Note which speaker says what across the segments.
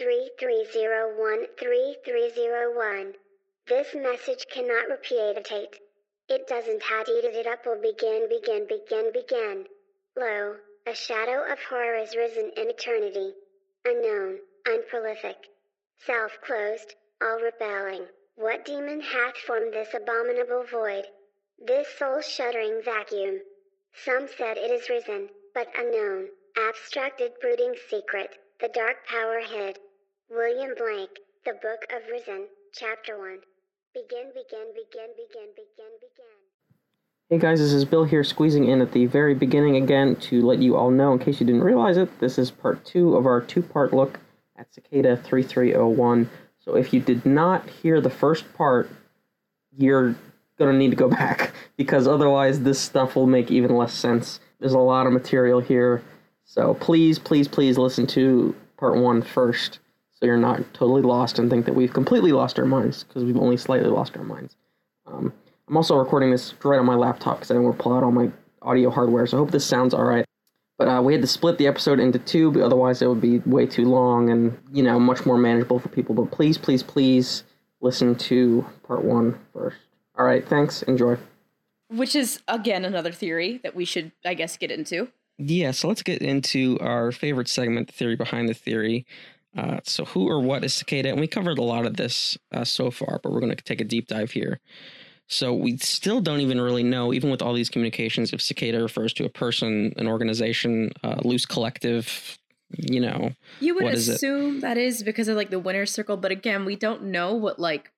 Speaker 1: 33013301. This message cannot repeatate. It doesn't had eat it up will begin begin begin begin. Lo, a shadow of horror is risen in eternity. Unknown, unprolific. Self-closed, all rebelling. What demon hath formed this abominable void? This soul-shuddering vacuum? Some said it is risen, but unknown, abstracted brooding secret, the dark power hid. William Blake, The Book of Urizen, Chapter 1. Begin, begin, begin, begin, begin, begin.
Speaker 2: Hey guys, this is Bill here, squeezing in at the very beginning again to let you all know, in case you didn't realize it, this is part two of our two part look at Cicada 3301. So if you did not hear the first part, you're gonna need to go back because otherwise this stuff will make even less sense. There's a lot of material here, so please, please, please listen to part one first so you're not totally lost and think that we've completely lost our minds because we've only slightly lost our minds. Um, I'm also recording this right on my laptop because I didn't want to pull out all my audio hardware, so I hope this sounds all right. But uh, we had to split the episode into two, but otherwise it would be way too long and you know much more manageable for people. But please, please, please listen to part one first. All right, thanks. Enjoy.
Speaker 3: Which is again another theory that we should, I guess, get into.
Speaker 2: Yeah, so let's get into our favorite segment, the theory behind the theory. Uh, so, who or what is cicada? And we covered a lot of this uh, so far, but we're going to take a deep dive here. So, we still don't even really know, even with all these communications, if cicada refers to a person, an organization, uh, loose collective, you know.
Speaker 3: You would
Speaker 2: what is it?
Speaker 3: assume that is because of like the winner's circle, but again, we don't know what like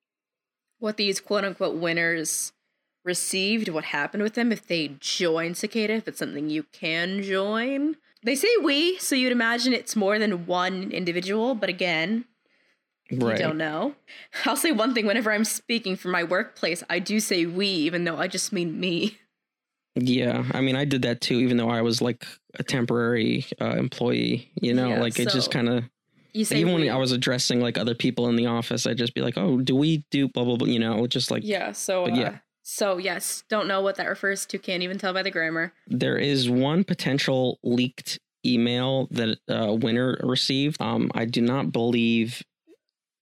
Speaker 3: what these quote unquote winners received, what happened with them, if they joined Cicada, if it's something you can join. They say we, so you'd imagine it's more than one individual, but again,
Speaker 2: Right.
Speaker 3: you don't know. I'll say one thing whenever I'm speaking for my workplace, I do say we, even though I just mean me.
Speaker 2: Yeah, I mean, I did that too, even though I was like a temporary uh, employee. You know,
Speaker 3: Yeah,
Speaker 2: like it just kind of
Speaker 3: You say
Speaker 2: even
Speaker 3: we.
Speaker 2: when I was addressing like other people in the office, I'd just be like, "Oh, do we do blah blah blah?" You know, just like
Speaker 3: yeah, so uh,
Speaker 2: yeah.
Speaker 3: So yes, don't know what that refers to, can't even tell by the grammar.
Speaker 2: there is one potential leaked email that uh, winner received. Um, I do not believe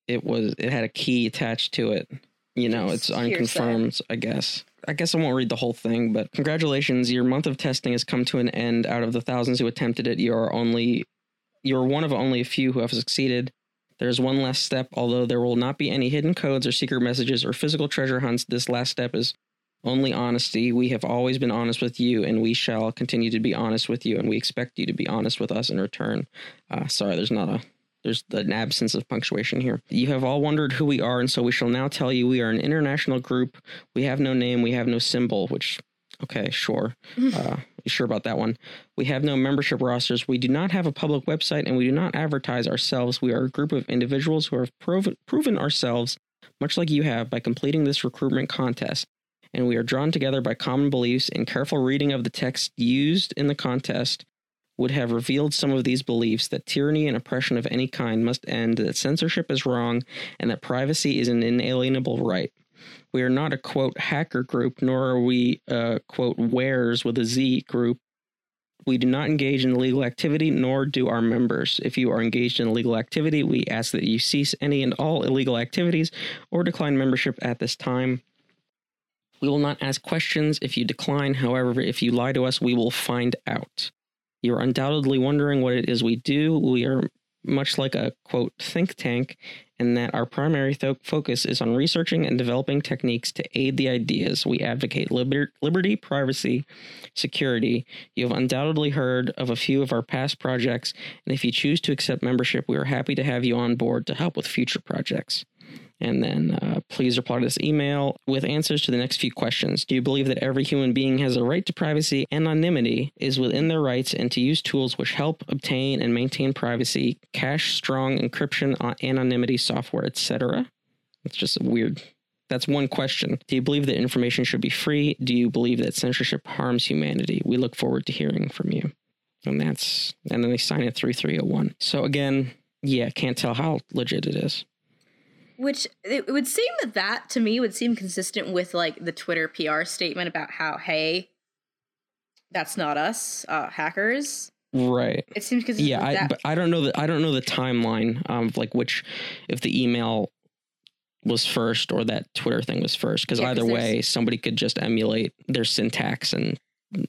Speaker 2: it was. It had a key attached to it. You know, it's
Speaker 3: Hearsay.
Speaker 2: unconfirmed. I guess. I guess I won't read the whole thing, but congratulations, your month of testing has come to an end. Out of the thousands who attempted it, you are only you're one of only a few who have succeeded. There's one last step, although there will not be any hidden codes or secret messages or physical treasure hunts. This last step is only honesty. We have always been honest with you, and we shall continue to be honest with you, and we expect you to be honest with us in return. Uh, sorry, there's not a there's an absence of punctuation here. You have all wondered who we are, and so we shall now tell you we are an international group. We have no name, we have no symbol, which okay, sure. Uh, you sure about that one? We have no membership rosters. We do not have a public website, and we do not advertise ourselves. We are a group of individuals who have proven, proven ourselves, much like you have, by completing this recruitment contest. And we are drawn together by common beliefs, and careful reading of the text used in the contest would have revealed some of these beliefs that tyranny and oppression of any kind must end, that censorship is wrong, and that privacy is an inalienable right. We are not a quote hacker group, nor are we a quote wares with a Z group. We do not engage in illegal activity, nor do our members. If you are engaged in illegal activity, we ask that you cease any and all illegal activities or decline membership at this time. We will not ask questions if you decline. However, if you lie to us, we will find out. You're undoubtedly wondering what it is we do. We are much like a quote think tank, in that our primary tho- focus is on researching and developing techniques to aid the ideas. We advocate liber- liberty, privacy, security. You have undoubtedly heard of a few of our past projects, and if you choose to accept membership, we are happy to have you on board to help with future projects. And then uh, please reply to this email with answers to the next few questions. Do you believe that every human being has a right to privacy? Anonymity is within their rights and to use tools which help obtain and maintain privacy, cache strong encryption, anonymity software, etc. It's just weird. That's one question. Do you believe that information should be free? Do you believe that censorship harms humanity? We look forward to hearing from you. And that's, and then they sign it 3301. So again, yeah, can't tell how legit it is.
Speaker 3: Which it would seem that that to me would seem consistent with like the Twitter PR statement about how hey, that's not us, uh, hackers.
Speaker 2: Right.
Speaker 3: It seems because
Speaker 2: Yeah, I, but I don't know the I don't know the timeline of like which if the email was first or that Twitter thing was first because
Speaker 3: Yeah,
Speaker 2: either way somebody could just emulate their syntax and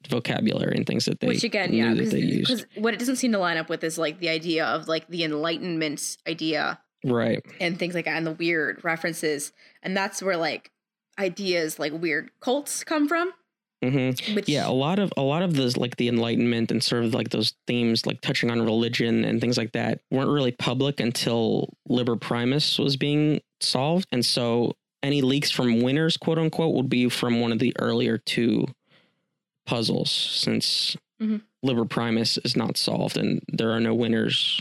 Speaker 2: vocabulary and things that they
Speaker 3: which again, yeah,
Speaker 2: that
Speaker 3: because,
Speaker 2: they used.
Speaker 3: because what it doesn't seem to line up with is like the idea of like the Enlightenment idea
Speaker 2: Right.
Speaker 3: and things like that, and the weird references, and that's where like ideas like weird cults come from.
Speaker 2: hmm
Speaker 3: Which
Speaker 2: Yeah, a lot of a lot of those like the Enlightenment and sort of like those themes like touching on religion and things like that weren't really public until Liber Primus was being solved, and so any leaks from winners, quote unquote, would be from one of the earlier two puzzles, since
Speaker 3: Mhm.
Speaker 2: Liber Primus is not solved and there are no winners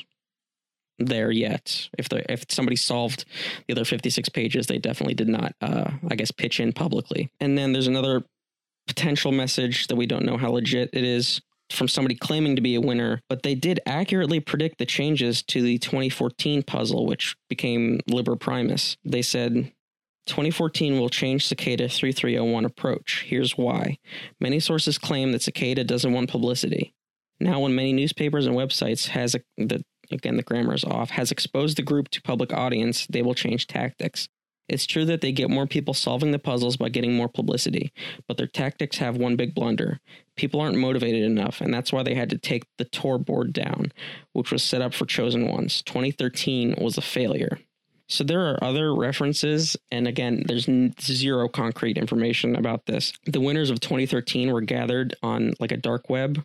Speaker 2: there yet. If the if somebody solved the other 56 pages, they definitely did not uh I guess pitch in publicly. And then there's another potential message that we don't know how legit it is from somebody claiming to be a winner, but they did accurately predict the changes to the 2014 puzzle, which became Liber Primus. They said 2014 will change Cicada 3301 approach. Here's why. Many sources claim that Cicada doesn't want publicity. Now, when many newspapers and websites has a, the again the grammar is off has exposed the group to public audience, they will change tactics. It's true that they get more people solving the puzzles by getting more publicity, but their tactics have one big blunder. People aren't motivated enough, and that's why they had to take the Tor board down, which was set up for chosen ones. 2013 was a failure. So there are other references, and again, there's zero concrete information about this. The winners of 2013 were gathered on like a dark web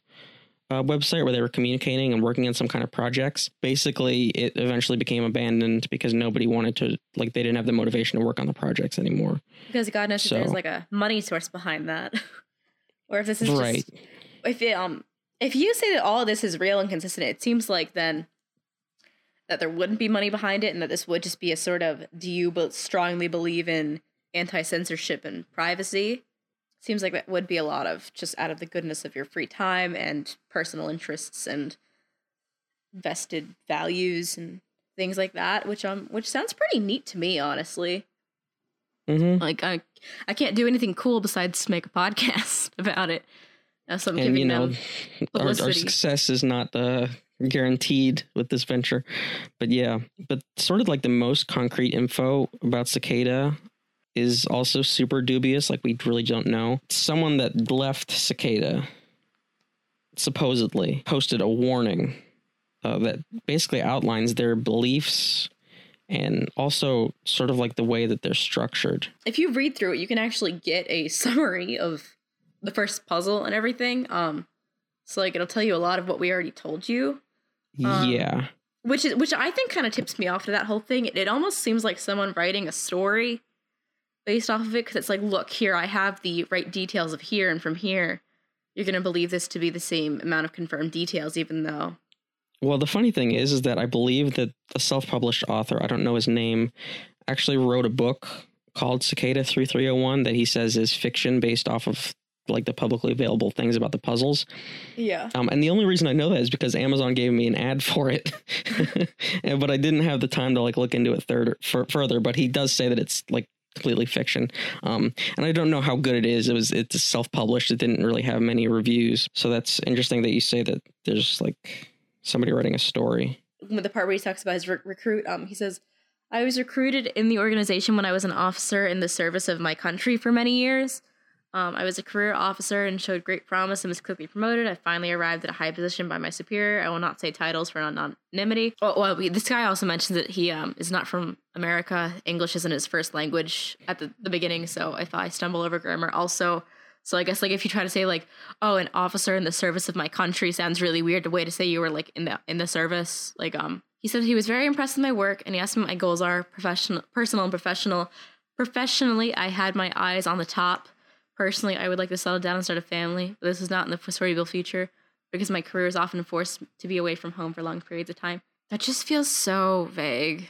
Speaker 2: uh, website where they were communicating and working on some kind of projects. Basically, it eventually became abandoned because nobody wanted to, like, they didn't have the motivation to work on the projects anymore.
Speaker 3: because God knows if there's like a money source behind that, or if this is
Speaker 2: Right.
Speaker 3: just if it, um if you say that all of this is real and consistent, it seems like then that there wouldn't be money behind it, and that this would just be a sort of do you strongly believe in anti censorship and privacy? Seems like that would be a lot of just out of the goodness of your free time and personal interests and vested values and things like that, which um which sounds pretty neat to me, honestly.
Speaker 2: Mm-hmm.
Speaker 3: Like I, I can't do anything cool besides make a podcast about it. Uh, so I'm
Speaker 2: And, you know, our, our success is not uh, guaranteed with this venture. But yeah, but sort of like the most concrete info about Cicada is also super dubious. Like we really don't know. Someone that left Cicada supposedly posted a warning uh, that basically outlines their beliefs and also sort of like the way that they're structured.
Speaker 3: if you read through it, you can actually get a summary of the first puzzle and everything. Um, so like it'll tell you a lot of what we already told you, Um,
Speaker 2: yeah.
Speaker 3: which is which I think kind of tips me off to that whole thing. It, it almost seems like someone writing a story based off of it because it's like, look here, I have the right details of here and from here. You're gonna believe this to be the same amount of confirmed details, even though
Speaker 2: Well, the funny thing is, is that I believe that a self-published author, I don't know his name, actually wrote a book called Cicada 3301 that he says is fiction based off of like the publicly available things about the puzzles.
Speaker 3: yeah,
Speaker 2: Um, and the only reason I know that is because Amazon gave me an ad for it, and, but I didn't have the time to like look into it third, f- further. But he does say that it's like completely fiction, um, and I don't know how good it is. It was it's self-published. It didn't really have many reviews, so that's interesting that you say that there's like somebody writing a story.
Speaker 3: the part where he talks about his rec- recruit, um, he says, "I was recruited in the organization when I was an officer in the service of my country for many years. Um, I was a career officer and showed great promise and was quickly promoted. I finally arrived at a high position by my superior. I will not say titles for anonymity. Oh, well, we, this guy also mentions that he um, is not from America. English isn't his first language at the, the beginning, so if I stumble over grammar, also." So I guess like if you try to say like, oh, an officer in the service of my country sounds really weird. The way to say you were like in the in the service. Like um, he said he was very impressed with my work and he asked me what my goals are, professional, personal, and professional. Professionally, I had my eyes on the top. Personally, I would like to settle down and start a family. But this is not in the foreseeable future because my career is often forced to be away from home for long periods of time. That just feels so vague.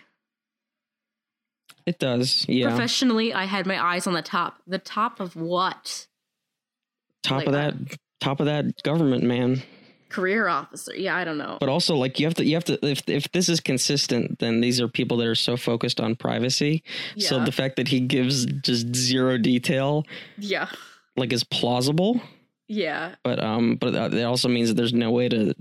Speaker 2: It does, yeah.
Speaker 3: Professionally, I had my eyes on the top. The top of what?
Speaker 2: top
Speaker 3: like
Speaker 2: of that, top of that government man.
Speaker 3: Career officer. Yeah, I don't know.
Speaker 2: But also, like you have to, you have to. If if this is consistent, then these are people that are so focused on privacy.
Speaker 3: Yeah.
Speaker 2: So the fact that he gives just zero detail,
Speaker 3: yeah.
Speaker 2: like, is plausible.
Speaker 3: Yeah.
Speaker 2: But um, but that that also means that there's no way to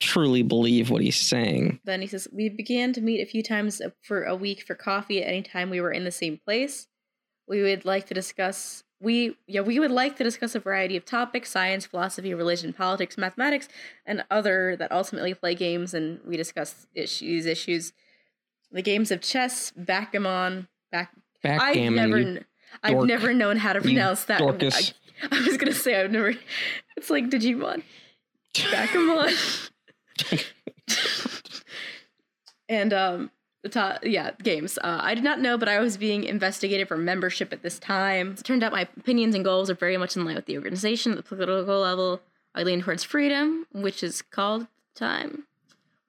Speaker 2: truly believe what he's saying.
Speaker 3: Then he says, We began to meet a few times for a week for coffee at any time we were in the same place. We would like to discuss we yeah, we would like to discuss a variety of topics, science, philosophy, religion, politics, mathematics, and other that ultimately play games and we discuss issues issues. The games of chess, backgammon, back
Speaker 2: Backgammon.
Speaker 3: I've never I've
Speaker 2: dork.
Speaker 3: never known how to
Speaker 2: You
Speaker 3: pronounce that.
Speaker 2: dorcas.
Speaker 3: I, I was gonna say I've never it's like Digimon. Backgammon. and um top yeah games. Uh, i did not know but i was being investigated for membership at this time. It turned out my opinions and goals are very much in line with the organization at the political level. I lean towards freedom which is called time.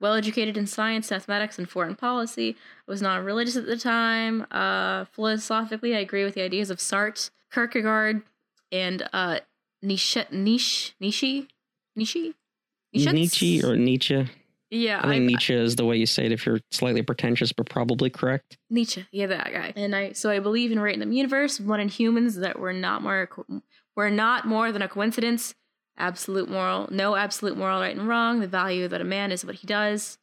Speaker 3: Well educated in science mathematics and foreign policy. I was not religious at the time. Uh, philosophically i agree with the ideas of sartre kierkegaard and uh, Nietzsche, Nietzsche, Nietzsche, Nietzsche
Speaker 2: or Nietzsche.
Speaker 3: Yeah,
Speaker 2: I think Nietzsche is the way you say it if you're slightly pretentious, but probably correct.
Speaker 3: Nietzsche, yeah, that guy. And I so I believe in random universe, one in humans that we're not more we're not more than a coincidence. Absolute moral, no absolute moral right and wrong. The value that a man is what he does.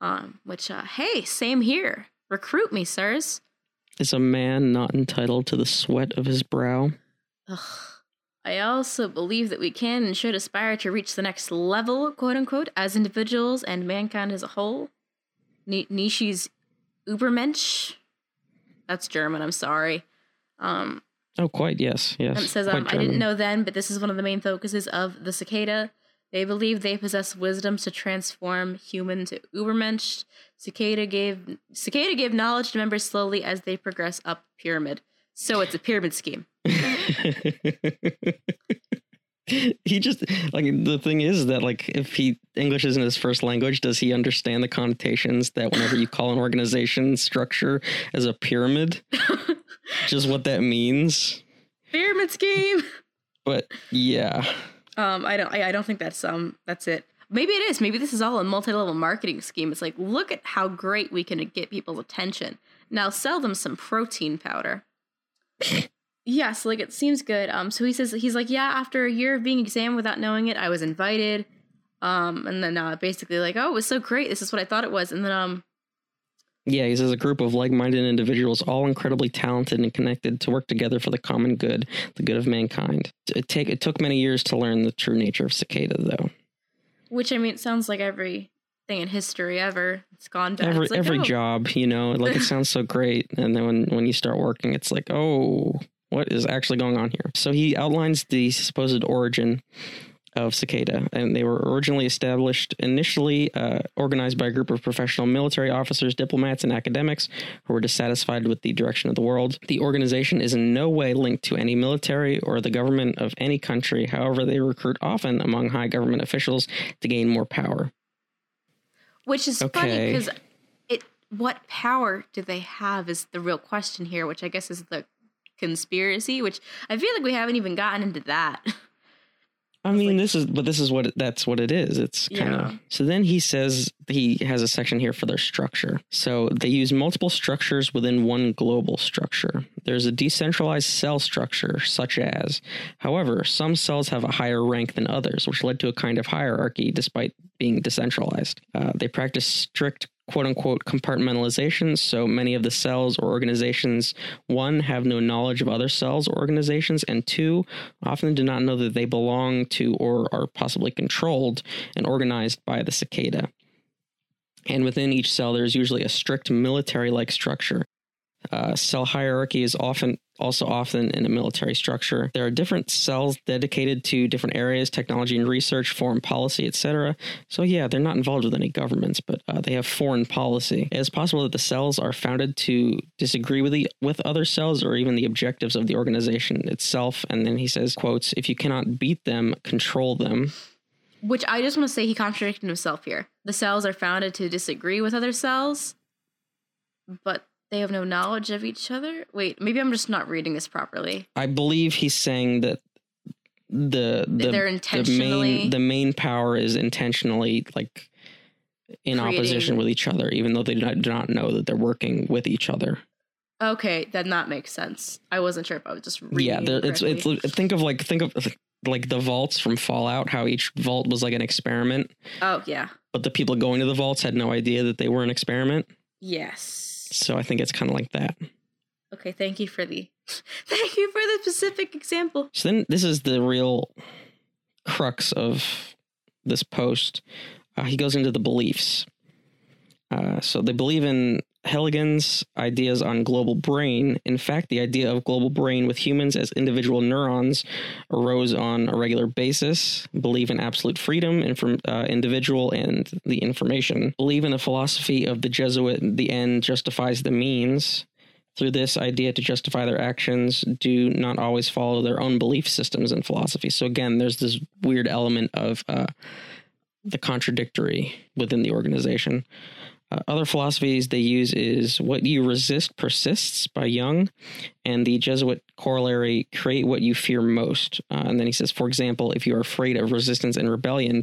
Speaker 3: Um, which uh, hey, same here. Recruit me, sirs.
Speaker 2: Is a man not entitled to the sweat of his brow?
Speaker 3: Ugh. I also believe that we can and should aspire to reach the next level, quote unquote, as individuals and mankind as a whole. Ni- Nietzsche's Übermensch. That's German, I'm sorry. Um,
Speaker 2: Oh, quite, yes, yes.
Speaker 3: it says, um, I didn't know then, but this is one of the main focuses of the cicada. They believe they possess wisdom to transform human to Ubermensch. Cicada gave cicada gave knowledge to members slowly as they progress up pyramid. So it's a pyramid scheme.
Speaker 2: he just like the thing is that like if he English isn't his first language, does he understand the connotations that whenever you call an organization structure as a pyramid, just what that means?
Speaker 3: pyramid scheme.
Speaker 2: But yeah,
Speaker 3: Um, I don't. I, I don't think that's um. That's it. Maybe it is. Maybe this is all a multi-level marketing scheme. It's like, look at how great we can get people's attention. Now sell them some protein powder. Yes, like it seems good. Um, so he says he's like, yeah. After a year of being examined without knowing it, I was invited. Um, and then uh, basically like, oh, it was so great. This is what I thought it was. And then um,
Speaker 2: yeah, he says a group of like-minded individuals, all incredibly talented and connected, to work together for the common good, the good of mankind. It take it took many years to learn the true nature of cicada, though.
Speaker 3: which I mean, it sounds like every thing in history ever. It's gone bad.
Speaker 2: every
Speaker 3: like,
Speaker 2: every
Speaker 3: oh,
Speaker 2: job, you know, like it sounds so great, and then when when you start working, it's like, oh, what is actually going on here? So he outlines the supposed origin of cicada, and they were originally established, initially uh, organized by a group of professional military officers, diplomats, and academics who were dissatisfied with the direction of the world. The organization is in no way linked to any military or the government of any country. However, they recruit often among high government officials to gain more power.
Speaker 3: Which is funny because it what power do they have is the real question here, which I guess is the conspiracy, which I feel like we haven't even gotten into that.
Speaker 2: I mean, this is, but this is what it, that's what it is. It's kind
Speaker 3: Yeah.
Speaker 2: of. So then he says he has a section here for their structure. So they use multiple structures within one global structure. There's a decentralized cell structure, such as, however, some cells have a higher rank than others, which led to a kind of hierarchy despite being decentralized. Uh, they practice strict quote unquote compartmentalization. So many of the cells or organizations, one, have no knowledge of other cells or organizations, and two, often do not know that they belong to or are possibly controlled and organized by the cicada. And within each cell, there's usually a strict military like structure. Uh, cell hierarchy is often also often in a military structure. There are different cells dedicated to different areas, technology and research, foreign policy, etc. So yeah, they're not involved with any governments, but uh, they have foreign policy. It is possible that the cells are founded to disagree with the with other cells or even the objectives of the organization itself. And then he says, "quotes If you cannot beat them, control them."
Speaker 3: which I just want to say he contradicted himself here. The cells are founded to disagree with other cells, but they have no knowledge of each other. Wait, maybe I'm just not reading this properly.
Speaker 2: I believe he's saying that the the,
Speaker 3: They're
Speaker 2: the
Speaker 3: intentionally
Speaker 2: main the main power is intentionally like in opposition with each other, even though they do not, do not know that they're working with each other.
Speaker 3: Okay, then that makes sense. I wasn't sure if I was just reading.
Speaker 2: yeah,
Speaker 3: it
Speaker 2: it's it's think of like think of like the vaults from Fallout, how each vault was like an experiment,
Speaker 3: Oh yeah.
Speaker 2: but the people going to the vaults had no idea that they were an experiment.
Speaker 3: Yes.
Speaker 2: So I think it's kind of like that.
Speaker 3: Okay, thank you for the thank you for the specific example.
Speaker 2: So then this is the real crux of this post. Uh, he goes into the beliefs. Uh, so they believe in Heylighen's ideas on global brain. In fact, the idea of global brain with humans as individual neurons arose on a regular basis. Believe in absolute freedom from uh, individual and the information. Believe in the philosophy of the Jesuit. The end justifies the means. Through this idea to justify their actions, do not always follow their own belief systems and philosophy. So again, there's this weird element of uh, the contradictory within the organization. Uh, other philosophies they use is what you resist persists by Jung, and the Jesuit corollary create what you fear most. Uh, and then he says, for example, if you are afraid of resistance and rebellion,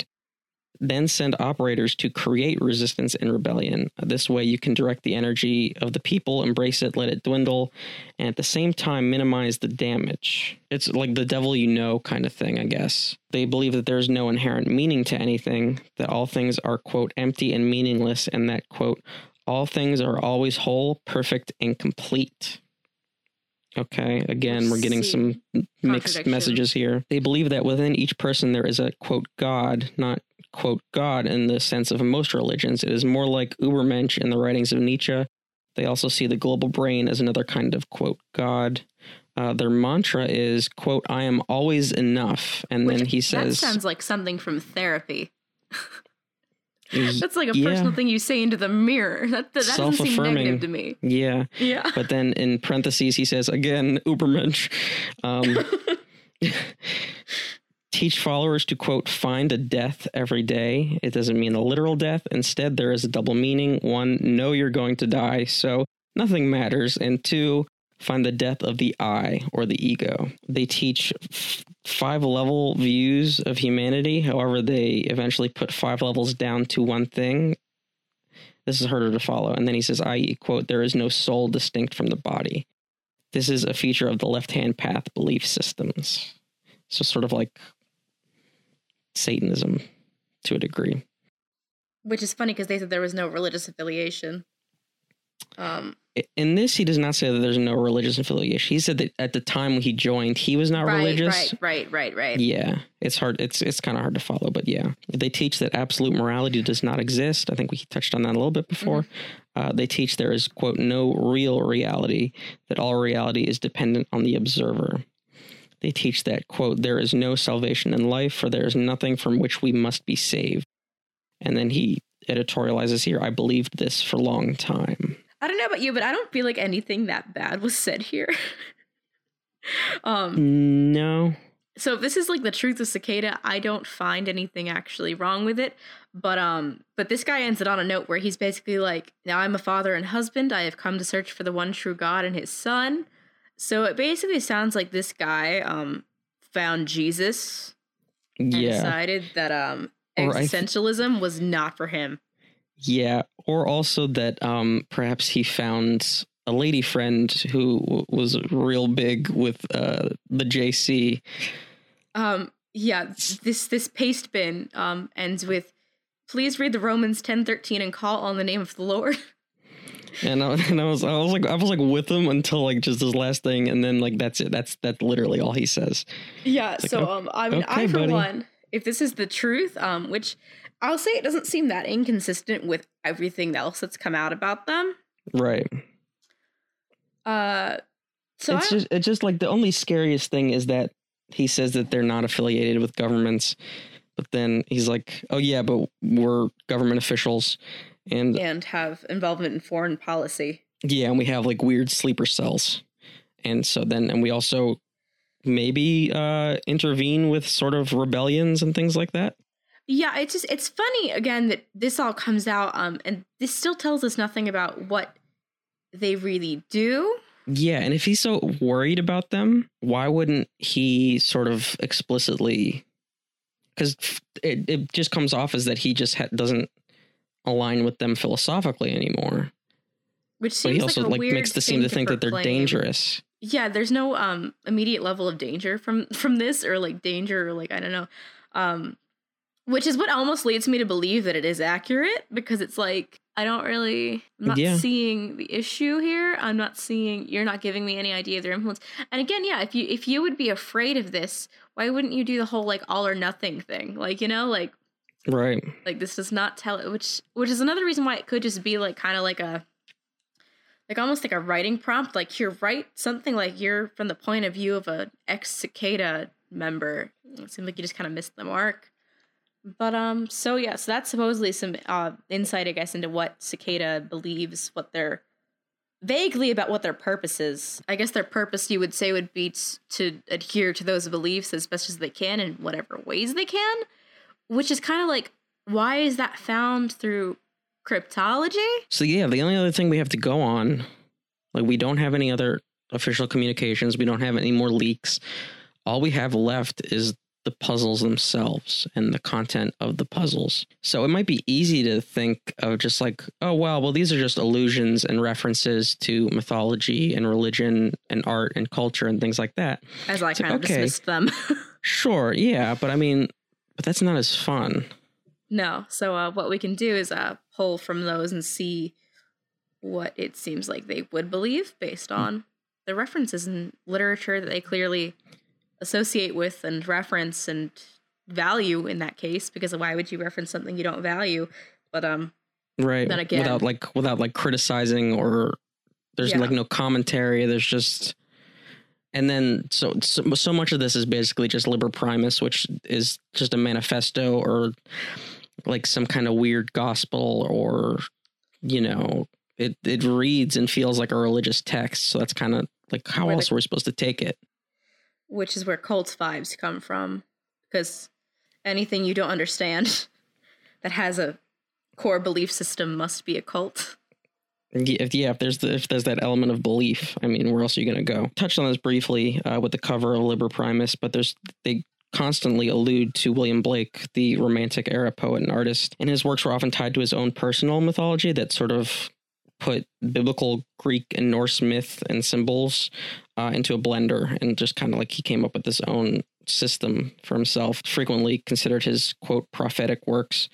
Speaker 2: then send operators to create resistance and rebellion. This way, you can direct the energy of the people, embrace it, let it dwindle, and at the same time minimize the damage. It's like the devil you know kind of thing, I guess. They believe that there's no inherent meaning to anything, that all things are, quote, empty and meaningless, and that, quote, all things are always whole, perfect, and complete. Okay, again, we're getting some mixed messages here. They believe that within each person there is a, quote, God, not quote God in the sense of most religions. It is more like Ubermensch in the writings of Nietzsche. They also see the global brain as another kind of quote God. Uh, their mantra is quote I am always enough, and then
Speaker 3: Which-
Speaker 2: he
Speaker 3: that
Speaker 2: says
Speaker 3: sounds like something from therapy. That's like a
Speaker 2: Yeah.
Speaker 3: personal thing you say into the mirror. That, that doesn't seem negative to me.
Speaker 2: yeah.
Speaker 3: Yeah.
Speaker 2: But then in parentheses he says again Ubermensch. Um, teach followers to quote find a death every day it doesn't mean a literal death instead there is a double meaning one know you're going to die so nothing matters and two find the death of the i or the ego they teach five level views of humanity. However they eventually put five levels down to one thing. This is harder to follow. And then he says i.e quote there is no soul distinct from the body. This is a feature of the left hand path belief systems. So sort of like Satanism to a degree.
Speaker 3: Which is funny because they said there was no religious affiliation. Um,
Speaker 2: In this, he does not say that there's no religious affiliation. He said that at the time when he joined, he was not
Speaker 3: right,
Speaker 2: religious.
Speaker 3: right, right, right, right.
Speaker 2: Yeah, it's hard. It's it's kind of hard to follow, but yeah, they teach that absolute morality does not exist. I think we touched on that a little bit before. Uh, they teach there is quote no real reality. That all reality is dependent on the observer. They teach that quote there is no salvation in life, for there is nothing from which we must be saved. And then he editorializes here. I believed this for a long time.
Speaker 3: I don't know about you, but I don't feel like anything that bad was said here. um,
Speaker 2: No,
Speaker 3: so if this is like the truth of cicada, I don't find anything actually wrong with it. But um, but this guy ends it on a note where he's basically like, "Now I'm a father and husband. I have come to search for the one true God and His Son." So it basically sounds like this guy um found Jesus and
Speaker 2: yeah.
Speaker 3: decided that um
Speaker 2: I th-
Speaker 3: was not for him.
Speaker 2: Yeah, or also that um, perhaps he found a lady friend who w- was real big with uh, the JC.
Speaker 3: Um, yeah, this this paste bin um ends with, "Please read the Romans ten thirteen and call on the name of the Lord."
Speaker 2: And I, and I was I was like I was like with him until like just his last thing, and then like that's it. That's that's literally all he says.
Speaker 3: Yeah,
Speaker 2: like,
Speaker 3: so
Speaker 2: "Ok-
Speaker 3: um I mean I for
Speaker 2: buddy."
Speaker 3: one, if this is the truth, um which I'll say it doesn't seem that inconsistent with everything else that's come out about them.
Speaker 2: Right.
Speaker 3: Uh so
Speaker 2: it's
Speaker 3: I,
Speaker 2: just it's just like the only scariest thing is that he says that they're not affiliated with governments, but then he's like, oh yeah, but we're government officials, and
Speaker 3: and have involvement in foreign policy.
Speaker 2: Yeah, and we have like weird sleeper cells. And so then and we also maybe uh intervene with sort of rebellions and things like that.
Speaker 3: Yeah, it's just it's funny again that this all comes out um and this still tells us nothing about what they really do.
Speaker 2: Yeah, and if he's so worried about them, why wouldn't he sort of explicitly cuz it it just comes off as that he just ha- doesn't align with them philosophically anymore.
Speaker 3: Which
Speaker 2: But
Speaker 3: seems
Speaker 2: he also
Speaker 3: like,
Speaker 2: like
Speaker 3: weird
Speaker 2: makes the seem to
Speaker 3: thing
Speaker 2: think that they're
Speaker 3: proclaim.
Speaker 2: dangerous.
Speaker 3: yeah, there's no um immediate level of danger from from this or like danger or like I don't know. Um which is what almost leads me to believe that it is accurate because it's like I don't really I'm not
Speaker 2: Yeah.
Speaker 3: seeing the issue here. I'm not seeing you're not giving me any idea of their influence. And again, yeah, if you if you would be afraid of this, why wouldn't you do the whole like all or nothing thing? Like, you know, like
Speaker 2: Right.
Speaker 3: like this does not tell it which which is another reason why it could just be like kind of like a like almost like a writing prompt like here write something like you're from the point of view of a ex cicada member it seems like you just kind of missed the mark but um so yeah so that's supposedly some uh insight i guess into what cicada believes what their vaguely about what their purpose is i guess their purpose you would say would be t- to adhere to those beliefs as best as they can in whatever ways they can which is kind of like why is that found through cryptology
Speaker 2: So yeah, the only other thing we have to go on, like we don't have any other official communications. We don't have any more leaks. All we have left is the puzzles themselves and the content of the puzzles. So it might be easy to think of just like, oh well, well these are just allusions and references to mythology and religion and art and culture and things like that.
Speaker 3: as i
Speaker 2: It's like,
Speaker 3: kind of
Speaker 2: okay.
Speaker 3: dismissed them
Speaker 2: Sure, yeah, but I mean, but that's not as fun.
Speaker 3: no so uh, what we can do is uh, pull from those and see what it seems like they would believe based on the references in literature that they clearly associate with and reference and value in that case because why would you reference something you don't value? But um
Speaker 2: right.
Speaker 3: Then again-
Speaker 2: without like without like criticizing or there's
Speaker 3: Yeah.
Speaker 2: like no commentary there's just and then so, so so much of this is basically just liber primus which is just a manifesto or like some kind of weird gospel or you know it it reads and feels like a religious text. So that's kind of like how
Speaker 3: Where the-
Speaker 2: else are we supposed to take it
Speaker 3: which is where cult vibes come from because anything you don't understand that has a core belief system must be a cult
Speaker 2: Yeah, if, yeah, if there's the, if there's that element of belief, I mean, where else are you going to go? Touched on this briefly uh, with the cover of Liber Primus, but there's they constantly allude to William Blake, the Romantic era poet and artist, and his works were often tied to his own personal mythology that sort of put biblical Greek and Norse myth and symbols uh, into a blender, and just kind of like he came up with his own system for himself. Frequently considered his quote prophetic works.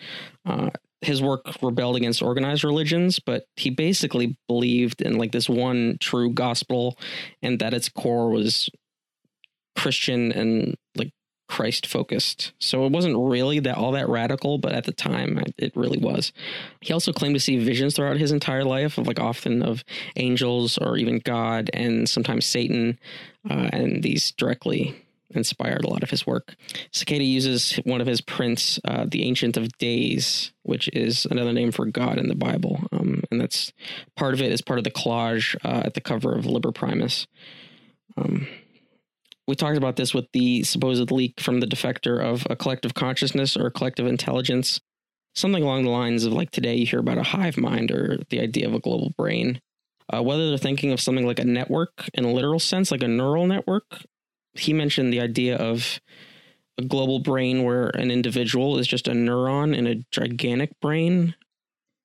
Speaker 2: Uh, his work rebelled against organized religions, but he basically believed in like this one true gospel and that its core was Christian and like Christ focused. So it wasn't really that all that radical, but at the time it really was. He also claimed to see visions throughout his entire life of like often of angels or even God and sometimes Satan, uh, and these directly inspired a lot of his work. Cicada uses one of his prints, uh, the Ancient of Days, which is another name for God in the Bible, um, and that's part of it is part of the collage uh, at the cover of Liber Primus. Um, we talked about this with the supposed leak from the defector of a collective consciousness or collective intelligence, something along the lines of like today you hear about a hive mind or the idea of a global brain. Uh, whether they're thinking of something like a network in a literal sense, like a neural network, he mentioned the idea of a global brain where an individual is just a neuron in a gigantic brain.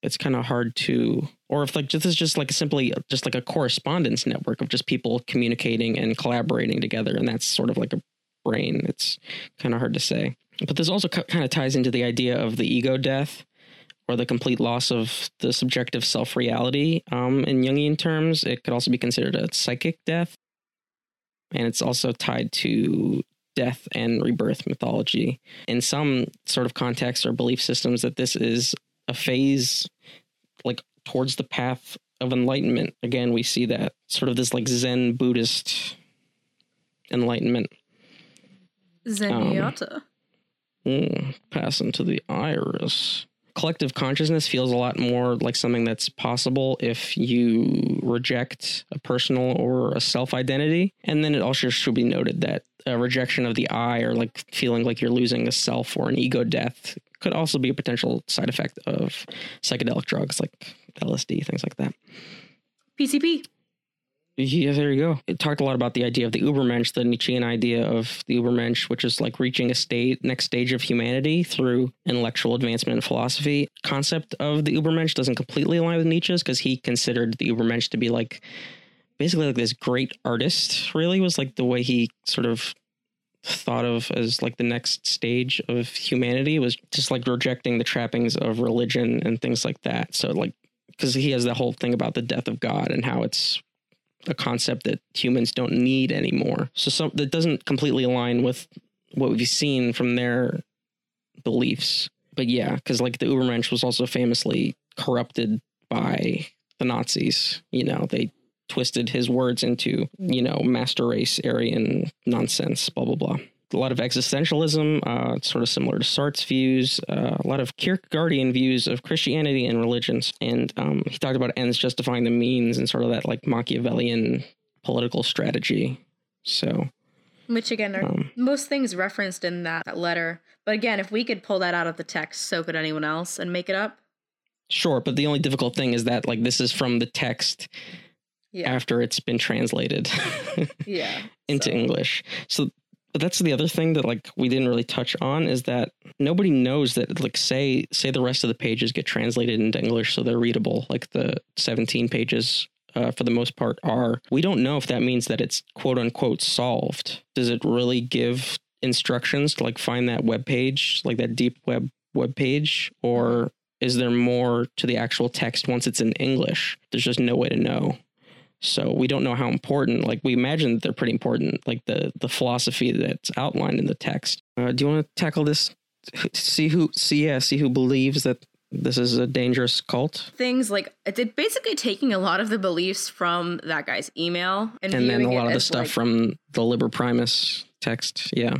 Speaker 2: It's kind of hard to, or if like this is just like simply just like a correspondence network of just people communicating and collaborating together, and that's sort of like a brain. It's kind of hard to say. But this also kind of ties into the idea of the ego death or the complete loss of the subjective self reality. Um, in Jungian terms, it could also be considered a psychic death and it's also tied to death and rebirth mythology. In some sort of contexts or belief systems, that this is a phase like towards the path of enlightenment. Again, we see that sort of this like Zen Buddhist enlightenment.
Speaker 3: zenyatta
Speaker 2: Mm, passing to the iris. Collective consciousness feels a lot more like something that's possible if you reject a personal or a self identity. And then it also should be noted that a rejection of the I or like feeling like you're losing a self or an ego death could also be a potential side effect of psychedelic drugs like LSD, things like that.
Speaker 3: pcp
Speaker 2: Yeah, there you go. It talked a lot about the idea of the Ubermensch, the Nietzschean idea of the Ubermensch, which is like reaching a state, next stage of humanity through intellectual advancement in philosophy. Concept of the Ubermensch doesn't completely align with Nietzsche's because he considered the Ubermensch to be like basically like this great artist. Really was like the way he sort of thought of as like the next stage of humanity was just like rejecting the trappings of religion and things like that. So like because he has the whole thing about the death of God and how it's a concept that humans don't need anymore. So some that doesn't completely align with what we've seen from their beliefs. But yeah, because like the Ubermensch was also famously corrupted by the Nazis. You know, they twisted his words into, you know, master race, Aryan nonsense, blah, blah, blah. A lot of existentialism, uh, sort of similar to Sartre's views, uh, a lot of Kierkegaardian views of Christianity and religions. And um, he talked about ends justifying the means and sort of that like Machiavellian political strategy. So,
Speaker 3: which again are
Speaker 2: Um,
Speaker 3: most things referenced in that letter. But again, if we could pull that out of the text, so could anyone else and make it up.
Speaker 2: sure. But the only difficult thing is that like this is from the text
Speaker 3: Yeah.
Speaker 2: after it's been translated.
Speaker 3: yeah.
Speaker 2: into
Speaker 3: So-
Speaker 2: English. So, that's the other thing that like we didn't really touch on is that nobody knows that like say say the rest of the pages get translated into English so they're readable, like the 17 pages uh, for the most part are. We don't know if that means that it's quote unquote solved. Does it really give instructions to like find that web page, like that deep web web page, or is there more to the actual text once it's in English? There's just no way to know. So we don't know how important. Like we imagine that they're pretty important, like the the philosophy that's outlined in the text. Uh, do you want to tackle this? See who see yeah see who believes that this is a dangerous cult,
Speaker 3: things like it's it basically taking a lot of the beliefs from that guy's email and,
Speaker 2: and then a lot of the stuff
Speaker 3: like-
Speaker 2: from the Liber Primus text. Yeah,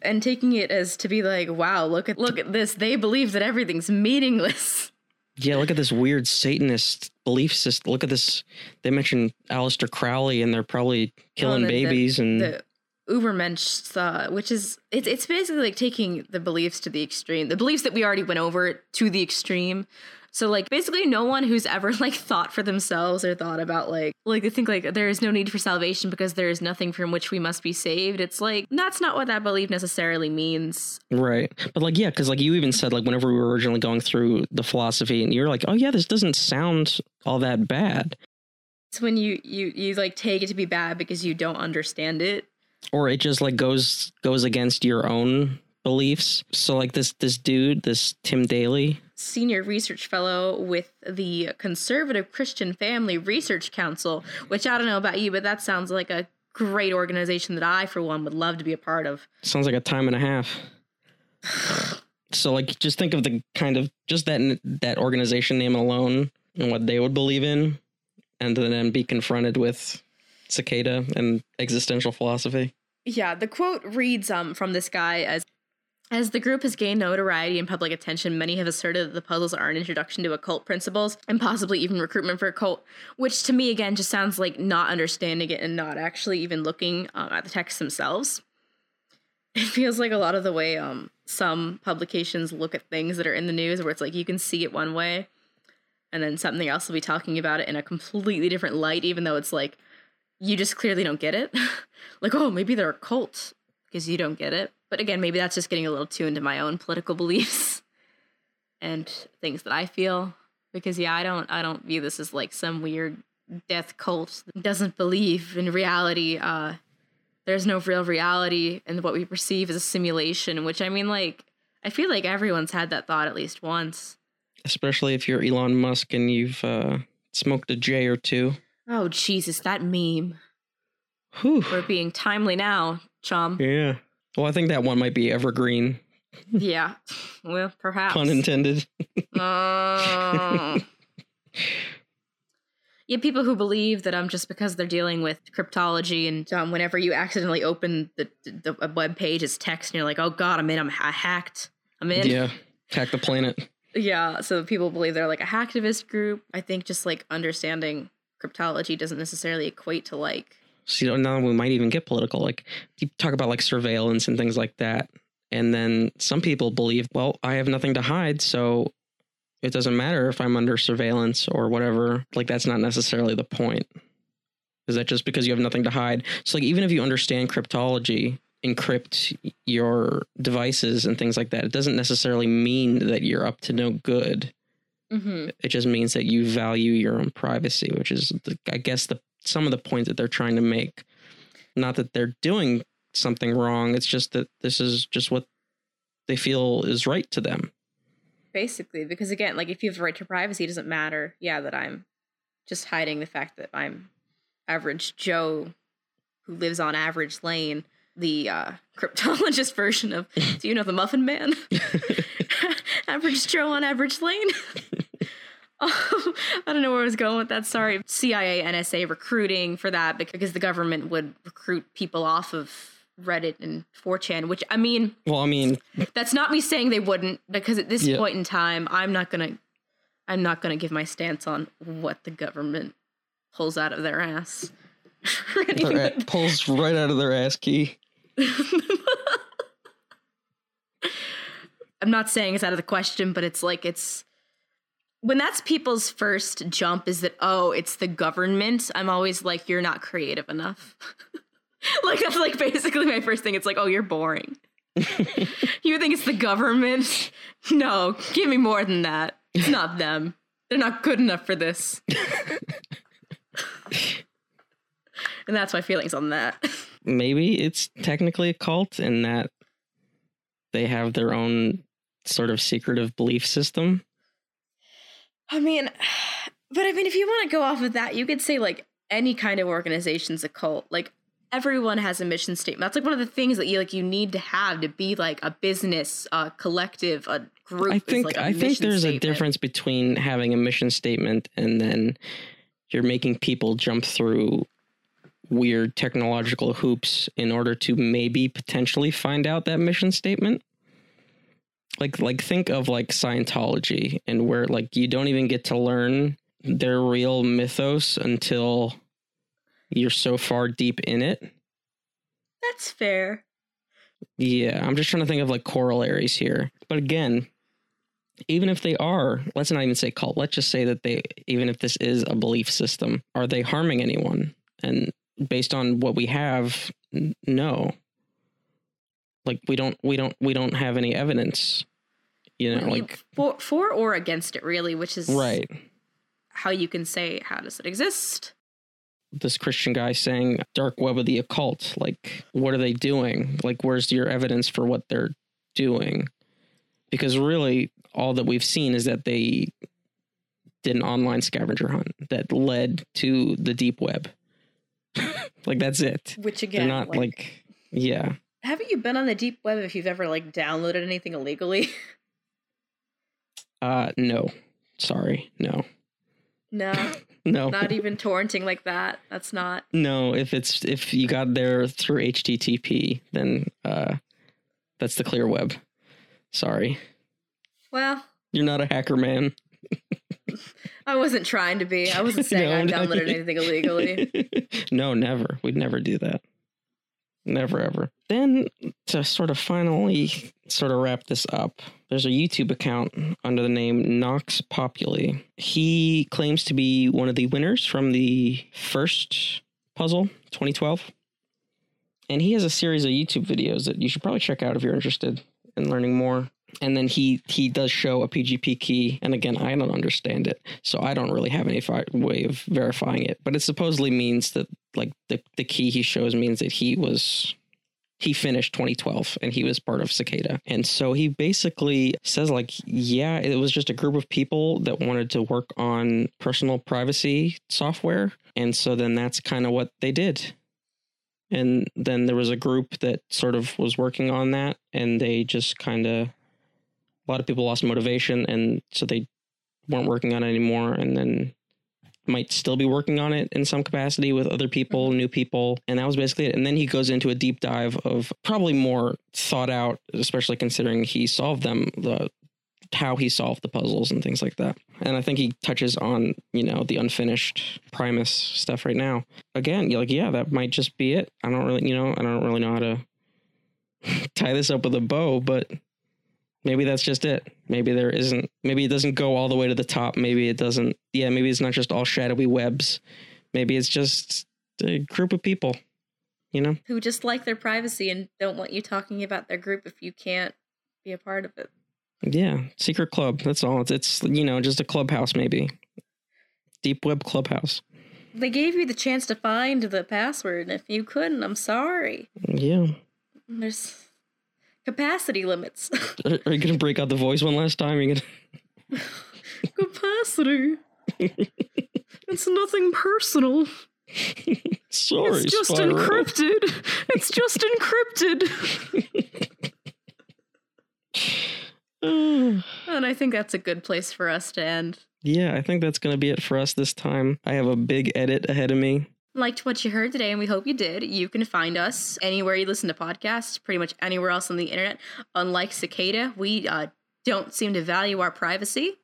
Speaker 3: and taking it as to be like, wow, look at look at this. They believe that everything's meaningless.
Speaker 2: yeah. Look at this weird Satanist belief system. Look at this. They mentioned Aleister Crowley, and they're probably killing
Speaker 3: and the-
Speaker 2: babies and
Speaker 3: the Ubermensch, uh, which is it's it's basically like taking the beliefs to the extreme, the beliefs that we already went over to the extreme. So like basically, no one who's ever like thought for themselves or thought about like like they think like there is no need for salvation because there is nothing from which we must be saved. It's like that's not what that belief necessarily means.
Speaker 2: Right. But like, yeah, because like you even said, like, whenever we were originally going through the philosophy, and you're like, oh, yeah, this doesn't sound all that bad.
Speaker 3: It's when you you you like take it to be bad because you don't understand it.
Speaker 2: Or it just like goes goes against your own beliefs. So like this this dude, this Tim Daly,
Speaker 3: senior research fellow with the Conservative Christian Family Research Council, which I don't know about you, but that sounds like a great organization that I, for one, would love to be a part of.
Speaker 2: sounds like a time and a half. So like, just think of the kind of just that that organization name alone and what they would believe in, and then be confronted with cicada and existential philosophy.
Speaker 3: Yeah, the quote reads um, from this guy as as the group has gained notoriety and public attention, many have asserted that the puzzles are an introduction to occult principles and possibly even recruitment for a cult, which to me, again, just sounds like not understanding it and not actually even looking um, at the texts themselves. It feels like a lot of the way um, some publications look at things that are in the news, where it's like you can see it one way, and then something else will be talking about it in a completely different light, even though it's like you just clearly don't get it. like, oh, maybe they're a cult because you don't get it. But again, maybe that's just getting a little too into my own political beliefs and things that I feel. Because yeah, I don't I don't view this as like some weird death cult that doesn't believe in reality. Uh there's no real reality and what we perceive is a simulation, which I mean like I feel like everyone's had that thought at least once.
Speaker 2: especially if you're Elon Musk and you've uh, smoked a J or two.
Speaker 3: Oh Jesus, that meme.
Speaker 2: Whew.
Speaker 3: We're being timely now, chum.
Speaker 2: Yeah. Well, I think that one might be evergreen,
Speaker 3: yeah. Well, perhaps.
Speaker 2: pun intended.
Speaker 3: Oh. yeah, people who believe that um just because they're dealing with cryptology and um whenever you accidentally open the the a web page it's text and you're like, oh god, I'm in, I'm I hacked, I'm in.
Speaker 2: yeah. Hack the planet.
Speaker 3: Yeah, so people believe they're like a hacktivist group. I think just like understanding cryptology doesn't necessarily equate to like
Speaker 2: So you know, now we might even get political. Like you talk about like surveillance and things like that. And then some people believe, well, I have nothing to hide, so it doesn't matter if I'm under surveillance or whatever. Like that's not necessarily the point. Is that just because you have nothing to hide? So like even if you understand cryptology, encrypt your devices and things like that, it doesn't necessarily mean that you're up to no good.
Speaker 3: mm-hmm.
Speaker 2: It just means that you value your own privacy, which is, the, I guess, the some of the points that they're trying to make. Not that they're doing something wrong. It's just that this is just what they feel is right to them.
Speaker 3: Basically, because again, like if you have the right to privacy, it doesn't matter. Yeah, that I'm just hiding the fact that I'm average Joe who lives on average lane, the uh, cryptologist version of Do you know the Muffin Man? average Joe on average lane. I don't know where I was going with that. Sorry. CIA, NSA recruiting for that because the government would recruit people off of Reddit and 4chan, which I mean,
Speaker 2: Well, I mean,
Speaker 3: that's not me saying they wouldn't because at this
Speaker 2: Yeah.
Speaker 3: point in time, I'm not going to I'm not going to give my stance on what the government pulls out of their ass.
Speaker 2: Their pulls right out of their ass key.
Speaker 3: I'm not saying it's out of the question, but it's like it's when that's people's first jump is that oh, it's the government. I'm always like you're not creative enough. like that's like basically my first thing. It's like oh, you're boring. you think it's the government? No, give me more than that. It's not them. They're not good enough for this. and that's my feelings on that.
Speaker 2: Maybe it's technically a cult in that they have their own sort of secretive belief system.
Speaker 3: I mean, but I mean, if you want to go off of that, you could say like any kind of organization's a cult. Like everyone has a mission statement. That's like one of the things that you like you need to have to be like a business, a collective, a group.
Speaker 2: I think
Speaker 3: like,
Speaker 2: I think there's a difference between having a mission statement and then you're making people jump through weird technological hoops in order to maybe potentially find out that mission statement. Like like think of like Scientology and where like you don't even get to learn their real mythos until you're so far deep in it.
Speaker 3: That's fair.
Speaker 2: Yeah, I'm just trying to think of like corollaries here. But again, even if they are, let's not even say cult. Let's just say that they, even if this is a belief system, are they harming anyone? And based on what we have, no. Like we don't, we don't, we don't have any evidence. You know, like
Speaker 3: for for or against it, really, which is
Speaker 2: right.
Speaker 3: how you can say how does it exist.
Speaker 2: This Christian guy saying dark web of the occult. Like, what are they doing? Like, where's your evidence for what they're doing? Because really, all that we've seen is that they did an online scavenger hunt that led to the deep web. like that's it.
Speaker 3: Which
Speaker 2: They're
Speaker 3: again,
Speaker 2: not
Speaker 3: like,
Speaker 2: like, yeah.
Speaker 3: Haven't you been on the deep web if you've ever like downloaded anything illegally?
Speaker 2: Uh no. Sorry. No.
Speaker 3: no,
Speaker 2: No.
Speaker 3: not even torrenting like that. That's not.
Speaker 2: no, if it's if you got there through HTTP, then uh that's the clear web. Sorry.
Speaker 3: Well,
Speaker 2: You're not a hacker man.
Speaker 3: I wasn't trying to be. I wasn't saying I
Speaker 2: No, no.
Speaker 3: downloaded anything illegally.
Speaker 2: no, never. We'd never do that. Never ever. Then to sort of finally sort of wrap this up, there's a YouTube account under the name Nox Populi. He claims to be one of the winners from the first puzzle 2012. And he has a series of YouTube videos that you should probably check out if you're interested in learning more. And then he he does show a PGP key, and again, I don't understand it, so I don't really have any fi- way of verifying it. But it supposedly means that like the the key he shows means that he was he finished 2012 and he was part of Cicada. And so he basically says like yeah, it was just a group of people that wanted to work on personal privacy software, and so then that's kind of what they did. And then there was a group that sort of was working on that and they just kind of a lot of people lost motivation and so they weren't working on it anymore and then might still be working on it in some capacity with other people, mm-hmm. new people. And that was basically it. And then he goes into a deep dive of probably more thought out, especially considering he solved them, the how he solved the puzzles and things like that. And I think he touches on, you know, the unfinished Primus stuff right now. Again, you're like, yeah, that might just be it. I don't really, you know, I don't really know how to tie this up with a bow, but maybe that's just it. Maybe there isn't, maybe it doesn't go all the way to the top. Maybe it doesn't, yeah, maybe it's not just all shadowy webs. Maybe it's just a group of people, you know?
Speaker 3: Who just like their privacy and don't want you talking about their group if you can't be a part of it.
Speaker 2: Yeah, secret club. That's all. It's, it's you know just a clubhouse maybe. Deep web clubhouse.
Speaker 3: they gave you the chance to find the password, and if you couldn't, I'm sorry.
Speaker 2: Yeah.
Speaker 3: There's capacity limits.
Speaker 2: Are, are you gonna break out the voice one last time? You're gonna...
Speaker 3: capacity. it's nothing personal.
Speaker 2: Sorry,
Speaker 3: it's just
Speaker 2: Spyro.
Speaker 3: encrypted. It's just encrypted. And I think that's a good place for us to end.
Speaker 2: yeah, I think that's gonna be it for us this time. I have a big edit ahead of me.
Speaker 3: Liked what you heard today, and we hope you did. You can find us anywhere you listen to podcasts, pretty much anywhere else on the internet. Unlike Cicada, we uh, don't seem to value our privacy.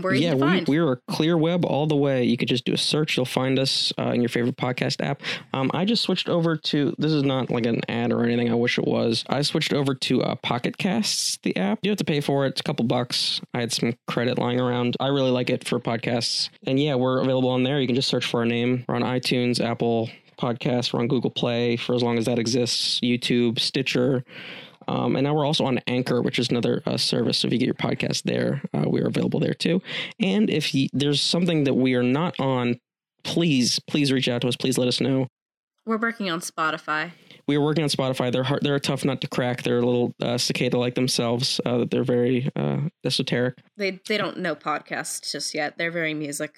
Speaker 3: We're
Speaker 2: yeah, we,
Speaker 3: find.
Speaker 2: we're a clear web all the way. You could just do a search. You'll find us uh, in your favorite podcast app. Um, I just switched over to, this is not like an ad or anything. I wish it was. I switched over to uh, Pocket Casts, the app. You have to pay for it. It's a couple bucks. I had some credit lying around. I really like it for podcasts. And yeah, we're available on there. You can just search for our name. We're on iTunes, Apple Podcasts. We're on Google Play for as long as that exists, YouTube, Stitcher. Um, and now we're also on Anchor, which is another uh, service. So if you get your podcast there, uh, we are available there too. And if you, there's something that we are not on, please, please reach out to us. Please let us know.
Speaker 3: We're working on Spotify.
Speaker 2: We are working on Spotify. They're hard, they're a tough nut to crack. They're a little uh, cicada like themselves. Uh, they're very uh, esoteric.
Speaker 3: They they don't know podcasts just yet. They're very music.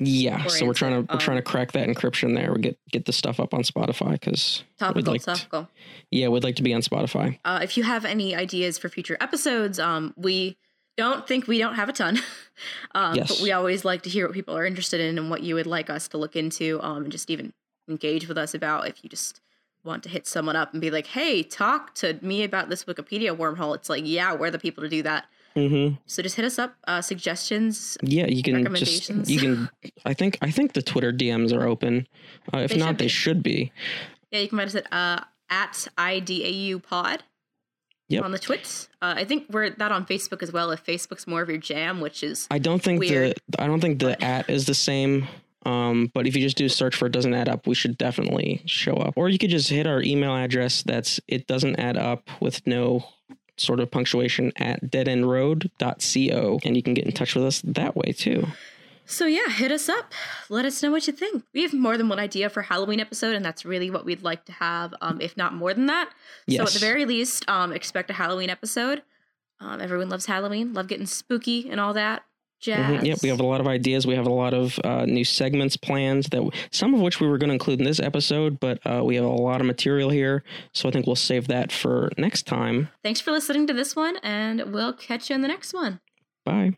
Speaker 2: Yeah, so we're trying to we're trying to
Speaker 3: um,
Speaker 2: crack that encryption there. We get get the stuff up on Spotify because
Speaker 3: Topical,
Speaker 2: like to- yeah, we'd like to be on Spotify.
Speaker 3: Uh, if you have any ideas for future episodes, um, we don't think we don't have a ton, um,
Speaker 2: Yes.
Speaker 3: but we always like to hear what people are interested in and what you would like us to look into, um, and just even engage with us about. If you just want to hit someone up and be like, "Hey, talk to me about this Wikipedia wormhole," it's like, yeah, we're the people to do that.
Speaker 2: Hmm
Speaker 3: So just hit us up. Uh, suggestions.
Speaker 2: Yeah, you can just you can. I think I think the Twitter DMs are open. Uh, if
Speaker 3: They
Speaker 2: not, they should be.
Speaker 3: Yeah, you can find us at uh, at idau pod.
Speaker 2: Yep.
Speaker 3: On the twits, uh, I think we're that on Facebook as well. If Facebook's more of your jam, which is
Speaker 2: I don't think
Speaker 3: Weird.
Speaker 2: the I don't think the at is the same. Um, but if you just do a search for it doesn't add up, we should definitely show up. Or you could just hit our email address. That's it doesn't add up with no sort of punctuation at deadendroad.co and you can get in touch with us that way too.
Speaker 3: So yeah, hit us up. Let us know what you think. We have more than one idea for Halloween episode, and that's really what we'd like to have, um, if not more than that. So at the very least, um, expect a Halloween episode. Um, everyone loves Halloween, love getting spooky and all that jazz.
Speaker 2: Mhm. Yep, we have a lot of ideas. We have a lot of uh, new segments planned that some of which we were going to include in this episode, but uh, we have a lot of material here, so I think we'll save that for next time.
Speaker 3: Thanks for listening to this one, and we'll catch you in the next one.
Speaker 2: Bye.